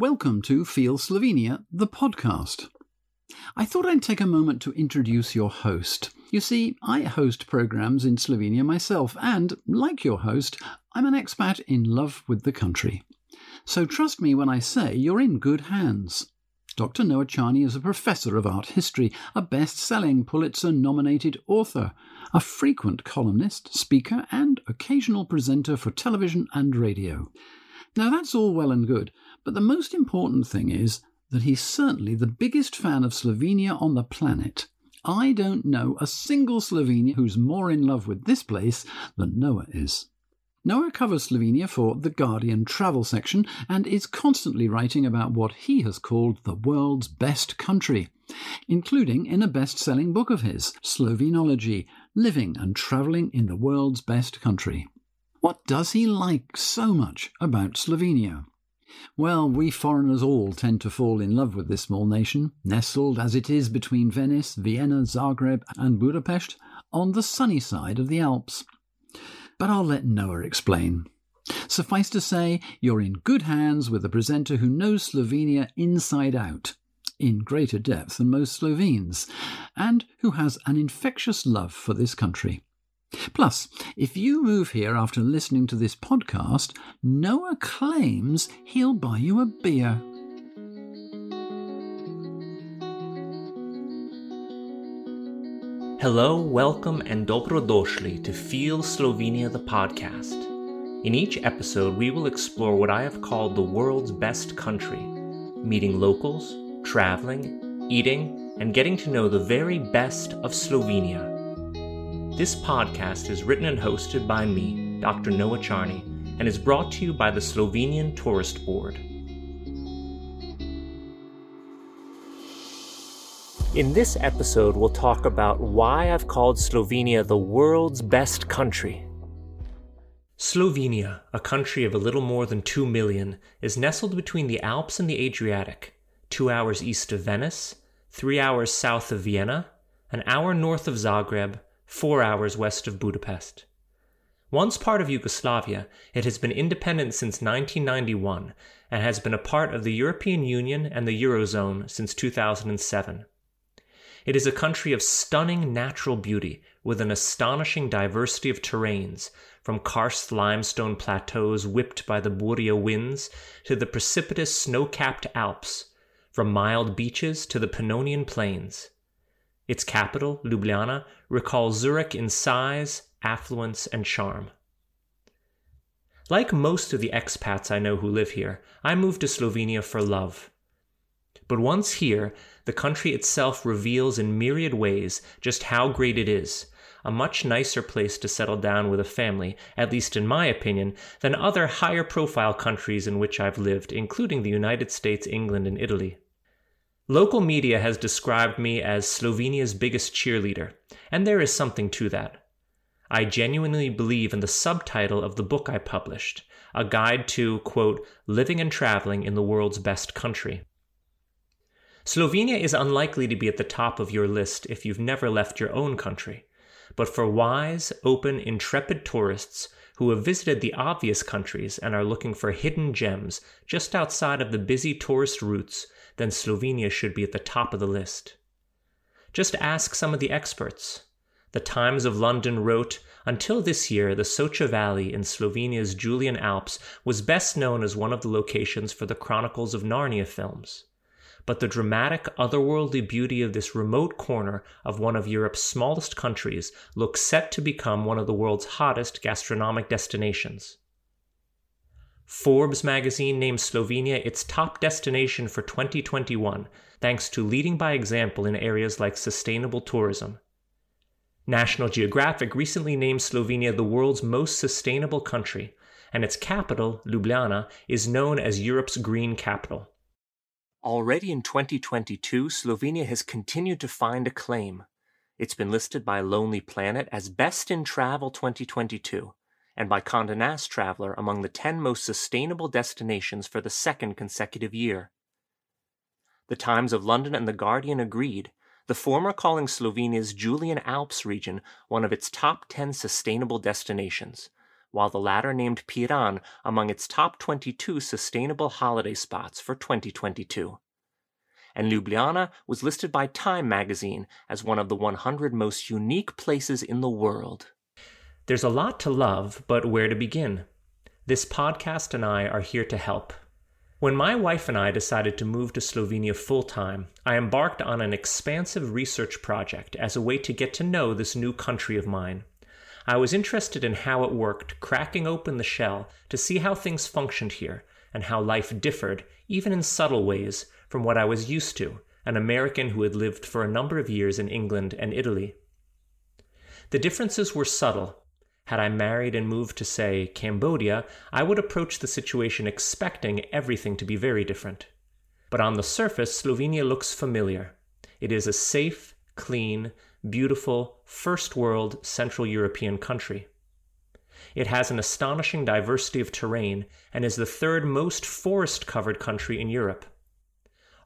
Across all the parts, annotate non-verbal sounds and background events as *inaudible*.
Welcome to Feel Slovenia, the podcast. I thought I'd take a moment to introduce your host. You see, I host programs in Slovenia myself, and, like your host, I'm an expat in love with the country. So trust me when I say you're in good hands. Dr. Noah Charney is a professor of art history, a best selling Pulitzer nominated author, a frequent columnist, speaker, and occasional presenter for television and radio. Now, that's all well and good, but the most important thing is that he's certainly the biggest fan of Slovenia on the planet. I don't know a single Slovenian who's more in love with this place than Noah is. Noah covers Slovenia for The Guardian travel section and is constantly writing about what he has called the world's best country, including in a best selling book of his, Slovenology Living and Travelling in the World's Best Country. What does he like so much about Slovenia? Well, we foreigners all tend to fall in love with this small nation, nestled as it is between Venice, Vienna, Zagreb, and Budapest, on the sunny side of the Alps. But I'll let Noah explain. Suffice to say, you're in good hands with a presenter who knows Slovenia inside out, in greater depth than most Slovenes, and who has an infectious love for this country. Plus, if you move here after listening to this podcast, Noah claims he'll buy you a beer. Hello, welcome, and dobrodošli to Feel Slovenia the podcast. In each episode, we will explore what I have called the world's best country, meeting locals, traveling, eating, and getting to know the very best of Slovenia. This podcast is written and hosted by me, Dr. Noah Charney, and is brought to you by the Slovenian Tourist Board. In this episode, we'll talk about why I've called Slovenia the world's best country. Slovenia, a country of a little more than 2 million, is nestled between the Alps and the Adriatic, two hours east of Venice, three hours south of Vienna, an hour north of Zagreb, four hours west of Budapest. Once part of Yugoslavia, it has been independent since 1991 and has been a part of the European Union and the Eurozone since 2007. It is a country of stunning natural beauty with an astonishing diversity of terrains, from karst limestone plateaus whipped by the Burja winds to the precipitous snow capped Alps, from mild beaches to the Pannonian plains. Its capital, Ljubljana, recalls Zurich in size, affluence, and charm. Like most of the expats I know who live here, I moved to Slovenia for love. But once here, the country itself reveals in myriad ways just how great it is, a much nicer place to settle down with a family, at least in my opinion, than other higher profile countries in which I've lived, including the United States, England, and Italy. Local media has described me as Slovenia's biggest cheerleader, and there is something to that. I genuinely believe in the subtitle of the book I published, a guide to, quote, living and traveling in the world's best country. Slovenia is unlikely to be at the top of your list if you've never left your own country, but for wise, open, intrepid tourists who have visited the obvious countries and are looking for hidden gems just outside of the busy tourist routes then Slovenia should be at the top of the list. Just ask some of the experts. The Times of London wrote Until this year, the Soča Valley in Slovenia's Julian Alps was best known as one of the locations for the Chronicles of Narnia films. But the dramatic, otherworldly beauty of this remote corner of one of Europe's smallest countries looks set to become one of the world's hottest gastronomic destinations. Forbes magazine named Slovenia its top destination for 2021, thanks to leading by example in areas like sustainable tourism. National Geographic recently named Slovenia the world's most sustainable country, and its capital, Ljubljana, is known as Europe's green capital. Already in 2022, Slovenia has continued to find acclaim. It's been listed by Lonely Planet as Best in Travel 2022 and by Condé Nast Traveler among the 10 most sustainable destinations for the second consecutive year. The Times of London and The Guardian agreed, the former calling Slovenia's Julian Alps region one of its top 10 sustainable destinations, while the latter named Piran among its top 22 sustainable holiday spots for 2022. And Ljubljana was listed by Time magazine as one of the 100 most unique places in the world. There's a lot to love, but where to begin? This podcast and I are here to help. When my wife and I decided to move to Slovenia full time, I embarked on an expansive research project as a way to get to know this new country of mine. I was interested in how it worked, cracking open the shell to see how things functioned here and how life differed, even in subtle ways, from what I was used to, an American who had lived for a number of years in England and Italy. The differences were subtle, had I married and moved to, say, Cambodia, I would approach the situation expecting everything to be very different. But on the surface, Slovenia looks familiar. It is a safe, clean, beautiful, first world Central European country. It has an astonishing diversity of terrain and is the third most forest covered country in Europe.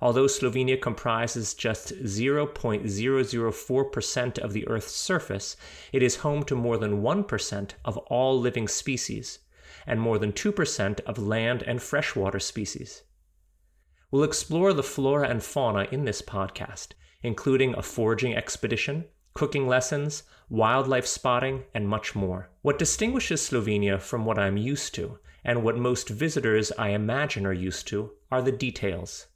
Although Slovenia comprises just 0.004% of the Earth's surface, it is home to more than 1% of all living species and more than 2% of land and freshwater species. We'll explore the flora and fauna in this podcast, including a foraging expedition, cooking lessons, wildlife spotting, and much more. What distinguishes Slovenia from what I'm used to, and what most visitors I imagine are used to, are the details.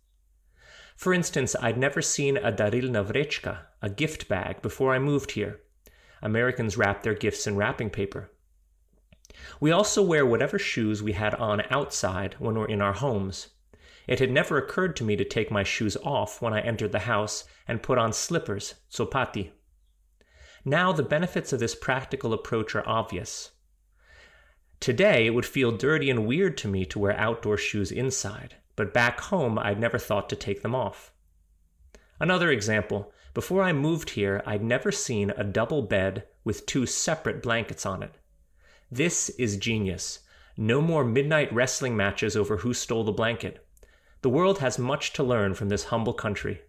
For instance, I'd never seen a darilna vrečka, a gift bag, before I moved here. Americans wrap their gifts in wrapping paper. We also wear whatever shoes we had on outside when we're in our homes. It had never occurred to me to take my shoes off when I entered the house and put on slippers, copati. Now the benefits of this practical approach are obvious. Today, it would feel dirty and weird to me to wear outdoor shoes inside but back home I'd never thought to take them off. Another example before I moved here, I'd never seen a double bed with two separate blankets on it. This is genius. No more midnight wrestling matches over who stole the blanket. The world has much to learn from this humble country.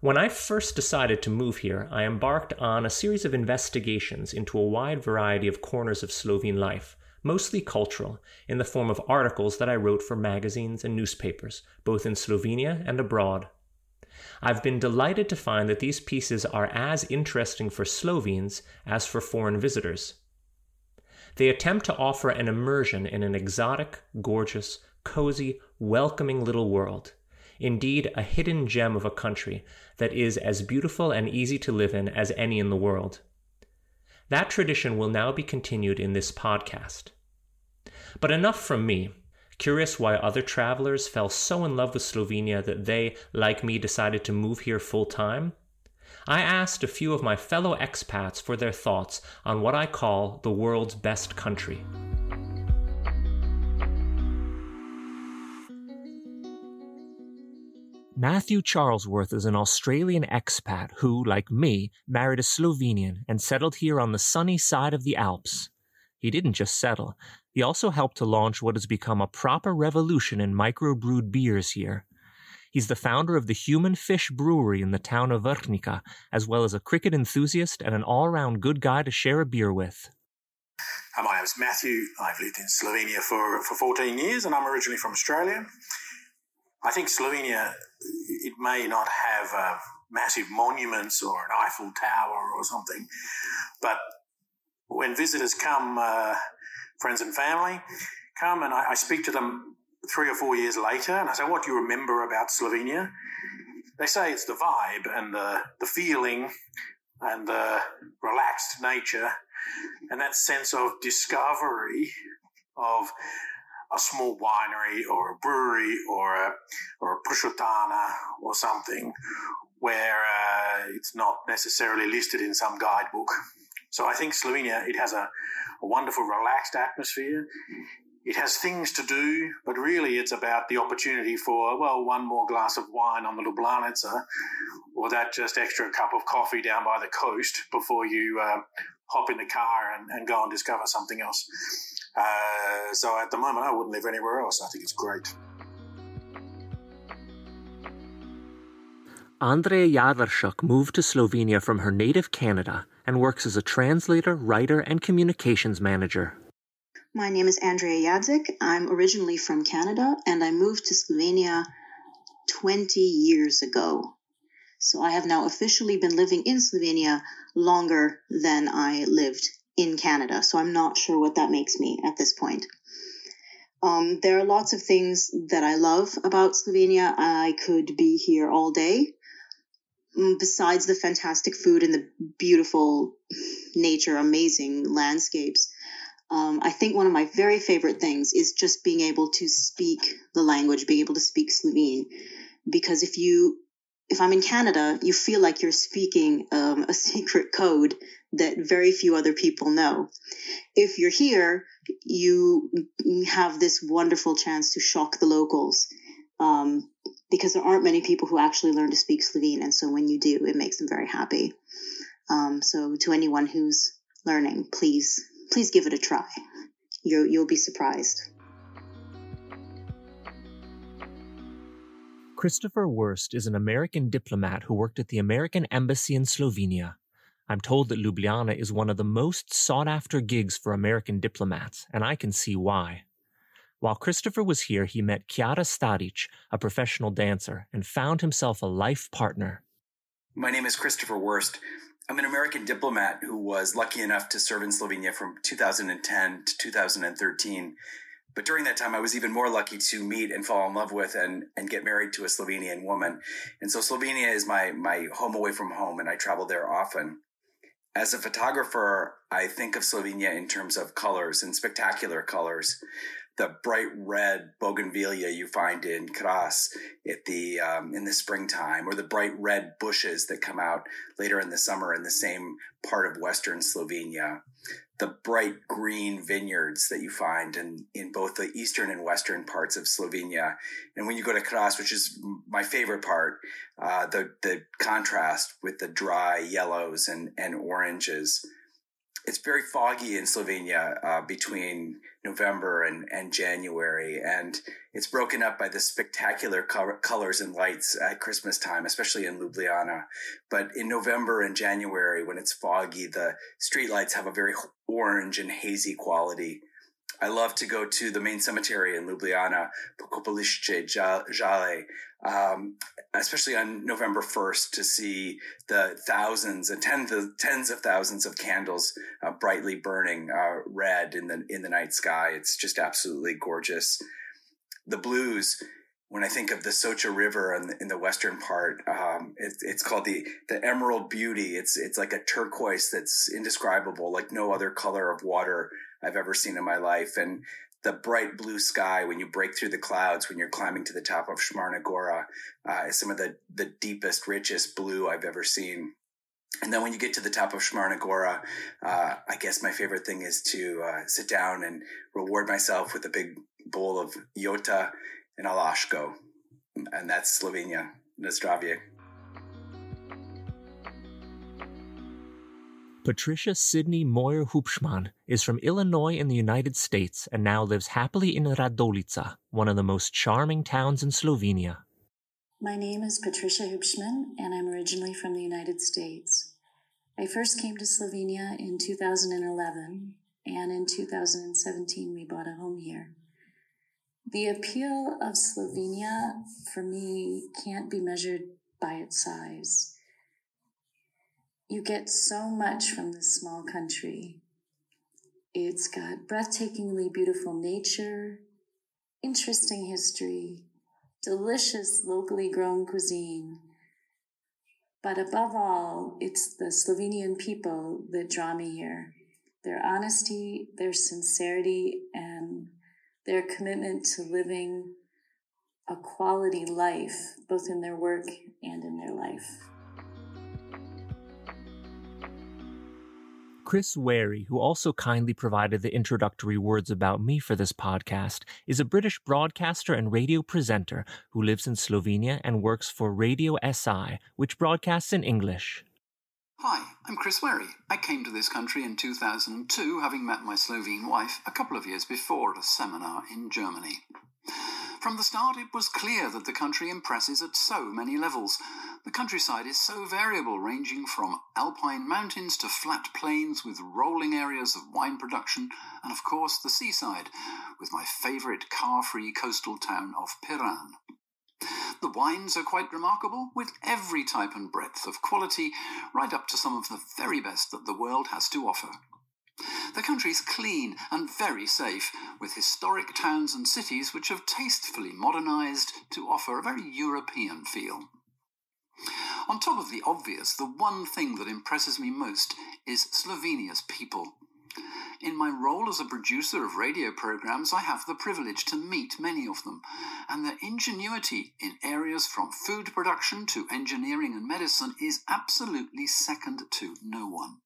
When I first decided to move here, I embarked on a series of investigations into a wide variety of corners of Slovene life, mostly cultural, in the form of articles that I wrote for magazines and newspapers, both in Slovenia and abroad. I've been delighted to find that these pieces are as interesting for Slovenes as for foreign visitors. They attempt to offer an immersion in an exotic, gorgeous, cozy, welcoming little world. Indeed, a hidden gem of a country that is as beautiful and easy to live in as any in the world. That tradition will now be continued in this podcast. But enough from me. Curious why other travelers fell so in love with Slovenia that they, like me, decided to move here full time? I asked a few of my fellow expats for their thoughts on what I call the world's best country. Matthew Charlesworth is an Australian expat who, like me, married a Slovenian and settled here on the sunny side of the Alps. He didn't just settle, he also helped to launch what has become a proper revolution in microbrewed beers here. He's the founder of the Human Fish Brewery in the town of Vrhnika, as well as a cricket enthusiast and an all round good guy to share a beer with. Hi, my name's Matthew. I've lived in Slovenia for, for 14 years and I'm originally from Australia. I think Slovenia, it may not have uh, massive monuments or an Eiffel Tower or something, but when visitors come, uh, friends and family come, and I, I, speak to them three or four years later, and I say, "What do you remember about Slovenia?" They say it's the vibe and the the feeling and the relaxed nature and that sense of discovery of a small winery or a brewery or a, or a pršutarna or something where uh, it's not necessarily listed in some guidebook. So I think Slovenia, it has a, a wonderful relaxed atmosphere. It has things to do, but really it's about the opportunity for, well, one more glass of wine on the Ljubljanica or that just extra cup of coffee down by the coast before you uh, hop in the car and, and go and discover something else. Uh, so at the moment, I wouldn't live anywhere else. I think it's great. Andrea Jadlershuk moved to Slovenia from her native Canada and works as a translator, writer, and communications manager. My name is Andrea Jadzik. I'm originally from Canada and I moved to Slovenia 20 years ago. So I have now officially been living in Slovenia longer than I lived in Canada. So I'm not sure what that makes me at this point. Um, there are lots of things that I love about Slovenia. I could be here all day. Mm, besides the fantastic food and the beautiful nature, amazing landscapes, um, I think one of my very favorite things is just being able to speak the language, being able to speak Slovene. Because if you, if I'm in Canada, you feel like you're speaking um, a *laughs* secret code that very few other people know. If you're here, you have this wonderful chance to shock the locals. Um, because there aren't many people who actually learn to speak Slovene, and so when you do, it makes them very happy. Um, so, to anyone who's learning, please please give it a try. you you'll be surprised. Christopher Wurst is an American diplomat who worked at the American Embassy in Slovenia. I'm told that Ljubljana is one of the most sought after gigs for American diplomats, and I can see why. While Christopher was here, he met Chiara Staric, a professional dancer, and found himself a life partner. My name is Christopher Wurst. I'm an American diplomat who was lucky enough to serve in Slovenia from 2010 to 2013. But during that time, I was even more lucky to meet and fall in love with and, and get married to a Slovenian woman. And so Slovenia is my, my home away from home, and I travel there often. As a photographer, I think of Slovenia in terms of colors and spectacular colors the bright red bougainvillea you find in Kras at the um, in the springtime, or the bright red bushes that come out later in the summer in the same part of western Slovenia. The bright green vineyards that you find in, in both the eastern and western parts of Slovenia. And when you go to Kras, which is my favorite part, uh, the, the contrast with the dry yellows and, and oranges it's very foggy in Slovenia uh, between November and, and January, and it's broken up by the spectacular co- colors and lights at Christmas time, especially in Ljubljana. But in November and January, when it's foggy, the streetlights have a very orange and hazy quality. I love to go to the main cemetery in Ljubljana, Pokopališče Žale, um, especially on November 1st to see the thousands and tens of, tens of thousands of candles uh, brightly burning uh, red in the in the night sky. It's just absolutely gorgeous. The blues when I think of the Soča River in the, in the western part, um, it, it's called the the Emerald Beauty. It's it's like a turquoise that's indescribable, like no other color of water I've ever seen in my life. And the bright blue sky when you break through the clouds when you're climbing to the top of Šmarna Gora uh, is some of the the deepest, richest blue I've ever seen. And then when you get to the top of Šmarna Gora, uh, I guess my favorite thing is to uh, sit down and reward myself with a big bowl of Jota and a Laško, And that's Slovenia. Nazdravje. Patricia Sydney Moyer Hubschmann is from Illinois in the United States and now lives happily in Radolica, one of the most charming towns in Slovenia. My name is Patricia Hubschmann, and I'm originally from the United States. I first came to Slovenia in 2011, and in 2017 we bought a home here. The appeal of Slovenia for me can't be measured by its size you get so much from this small country. It's got breathtakingly beautiful nature, interesting history, delicious locally grown cuisine. But above all, it's the Slovenian people that draw me here. Their honesty, their sincerity, and their commitment to living a quality life, both in their work and in their life. Chris Wary, who also kindly provided the introductory words about me for this podcast, is a British broadcaster and radio presenter who lives in Slovenia and works for Radio SI, which broadcasts in English. Hi, I'm Chris Wary. I came to this country in 2002, having met my Slovene wife a couple of years before at a seminar in Germany. From the start, it was clear that the country impresses at so many levels. The countryside is so variable, ranging from alpine mountains to flat plains with rolling areas of wine production, and of course the seaside, with my favourite car free coastal town of Piran. The wines are quite remarkable, with every type and breadth of quality, right up to some of the very best that the world has to offer. The country is clean and very safe, with historic towns and cities which have tastefully modernised to offer a very European feel. On top of the obvious, the one thing that impresses me most is Slovenia's people. In my role as a producer of radio programs, I have the privilege to meet many of them, and their ingenuity in areas from food production to engineering and medicine is absolutely second to no one.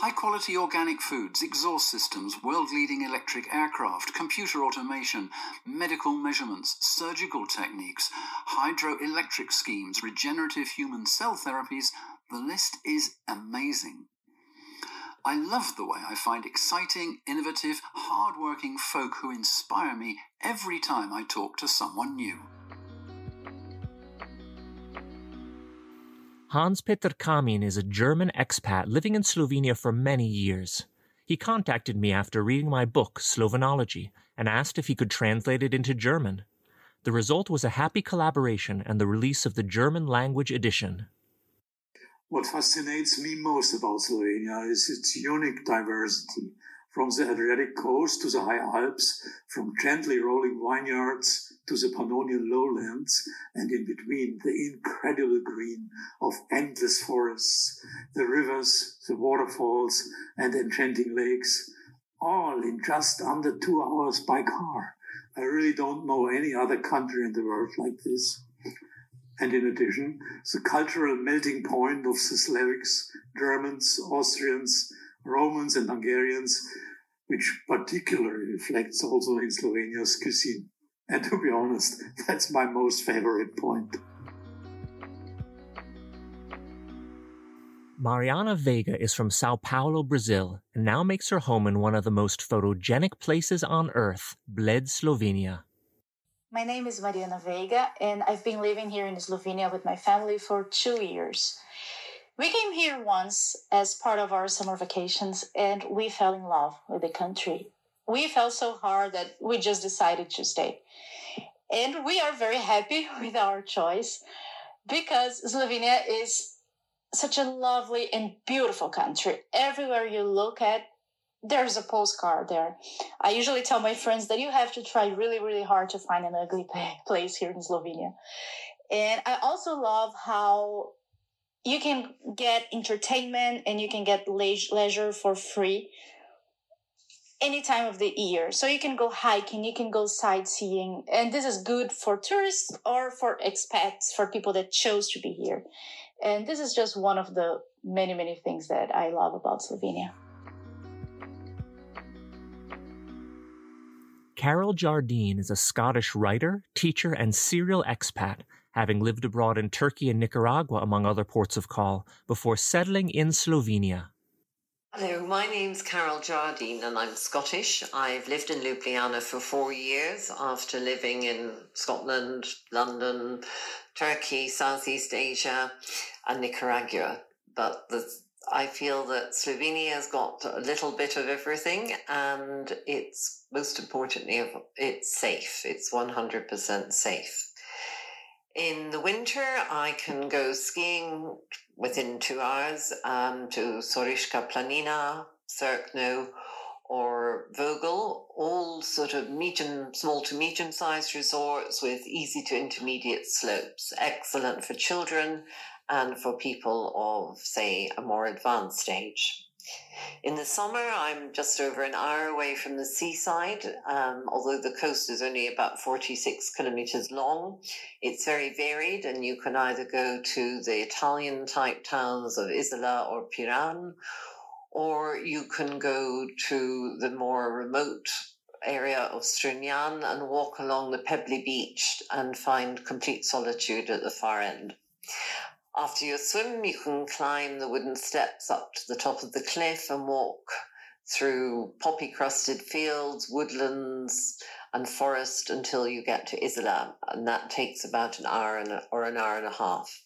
High quality organic foods, exhaust systems, world leading electric aircraft, computer automation, medical measurements, surgical techniques, hydroelectric schemes, regenerative human cell therapies, the list is amazing. I love the way I find exciting, innovative, hard-working folk who inspire me every time I talk to someone new. Hans Peter Kamin is a German expat living in Slovenia for many years. He contacted me after reading my book, Slovenology, and asked if he could translate it into German. The result was a happy collaboration and the release of the German language edition. What fascinates me most about Slovenia is its unique diversity, from the Adriatic coast to the high Alps, from gently rolling vineyards to the Pannonian lowlands, and in between the incredible green of endless forests, the rivers, the waterfalls, and enchanting lakes, all in just under two hours by car. I really don't know any other country in the world like this and in addition, the cultural melting point of the Slavics, Germans, Austrians, Romans, and Hungarians, which particularly reflects also in Slovenia's cuisine. And to be honest, *laughs* that's my most favorite point. Mariana Vega is from Sao Paulo, Brazil, and now makes her home in one of the most photogenic places on earth, Bled, Slovenia. My name is Mariana Veiga, and I've been living here in Slovenia with my family for two years. We came here once as part of our summer vacations, and we fell in love with the country. We fell so hard that we just decided to stay. And we are very happy *laughs* with our choice because Slovenia is such a lovely and beautiful country. Everywhere you look at, there's a postcard there. I usually tell my friends that you have to try really, really hard to find an ugly *laughs* place here in Slovenia. And I also love how you can get entertainment and you can get leisure for free any time of the year. So you can go hiking, you can go sightseeing, and this is good for tourists or for expats, for people that chose to be here. And this is just one of the many, many things that I love about Slovenia. Carol Jardine is a Scottish writer, teacher, and serial expat, having lived abroad in Turkey and Nicaragua, among other ports of call, before settling in Slovenia. Hello, my name's Carol Jardine and I'm Scottish. I've lived in Ljubljana for four years after living in Scotland, London, Turkey, Southeast Asia, and Nicaragua. But the I feel that Slovenia has got a little bit of everything, and it's most importantly, it's safe. It's 100% safe. In the winter, I can go skiing within two hours um, to Soriška Planina, Cerkno, or Vogel, all sort of medium, small to medium sized resorts with easy to intermediate slopes, excellent for children and for people of, say, a more advanced stage. In the summer, I'm just over an hour away from the seaside. Um, although the coast is only about 46 kilometers long, it's very varied, and you can either go to the Italian type towns of Isola or Piran, or you can go to the more remote area of Strunjan and walk along the pebbly beach and find complete solitude at the far end. After your swim, you can climb the wooden steps up to the top of the cliff and walk through poppy crusted fields, woodlands, and forest until you get to Isola, and that takes about an hour and or an hour and a half.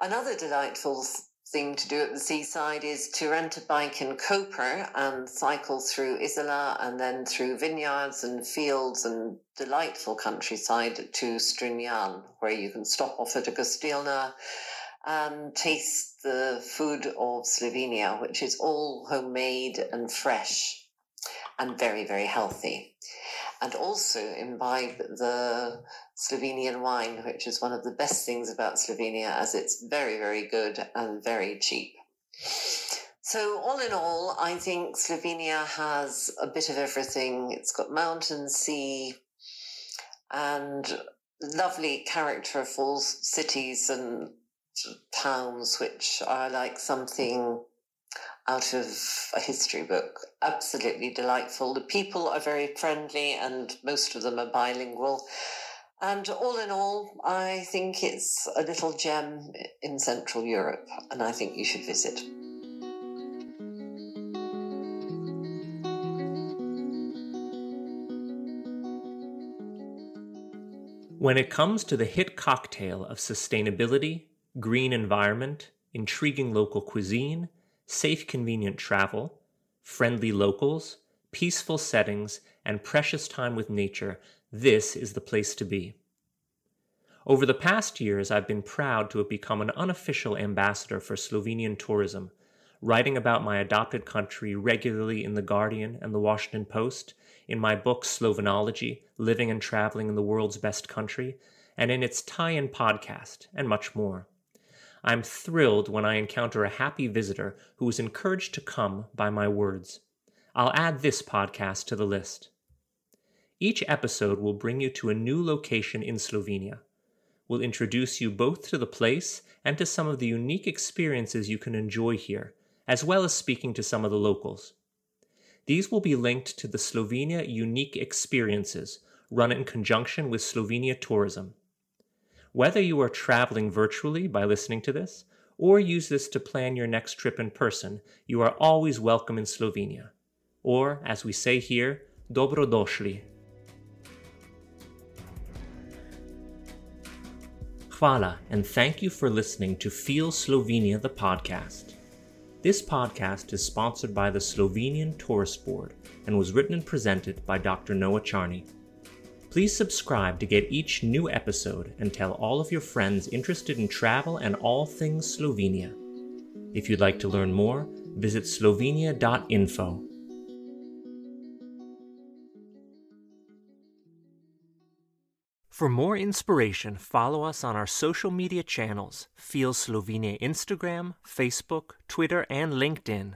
Another delightful thing to do at the seaside is to rent a bike in Koper and cycle through Isola and then through vineyards and fields and delightful countryside to Strunjan, where you can stop off at a Gostilna and taste the food of Slovenia, which is all homemade and fresh and very, very healthy. And also imbibe the Slovenian wine, which is one of the best things about Slovenia, as it's very, very good and very cheap. So, all in all, I think Slovenia has a bit of everything. It's got mountain, sea, and lovely, characterful cities and towns, which are like something out of a history book. Absolutely delightful. The people are very friendly, and most of them are bilingual. And all in all, I think it's a little gem in Central Europe, and I think you should visit. When it comes to the hit cocktail of sustainability, green environment, intriguing local cuisine, safe, convenient travel, friendly locals, peaceful settings, and precious time with nature, this is the place to be. Over the past years, I've been proud to have become an unofficial ambassador for Slovenian tourism, writing about my adopted country regularly in The Guardian and The Washington Post, in my book Slovenology Living and Traveling in the World's Best Country, and in its tie in podcast, and much more. I'm thrilled when I encounter a happy visitor who is encouraged to come by my words. I'll add this podcast to the list. Each episode will bring you to a new location in Slovenia. We'll introduce you both to the place and to some of the unique experiences you can enjoy here, as well as speaking to some of the locals. These will be linked to the Slovenia Unique Experiences, run in conjunction with Slovenia Tourism. Whether you are traveling virtually by listening to this, or use this to plan your next trip in person, you are always welcome in Slovenia. Or, as we say here, dobrodošli. Hvala, and thank you for listening to Feel Slovenia, the podcast. This podcast is sponsored by the Slovenian Tourist Board and was written and presented by Dr. Noah Charney. Please subscribe to get each new episode and tell all of your friends interested in travel and all things Slovenia. If you'd like to learn more, visit slovenia.info. For more inspiration, follow us on our social media channels Feel Slovenia Instagram, Facebook, Twitter, and LinkedIn.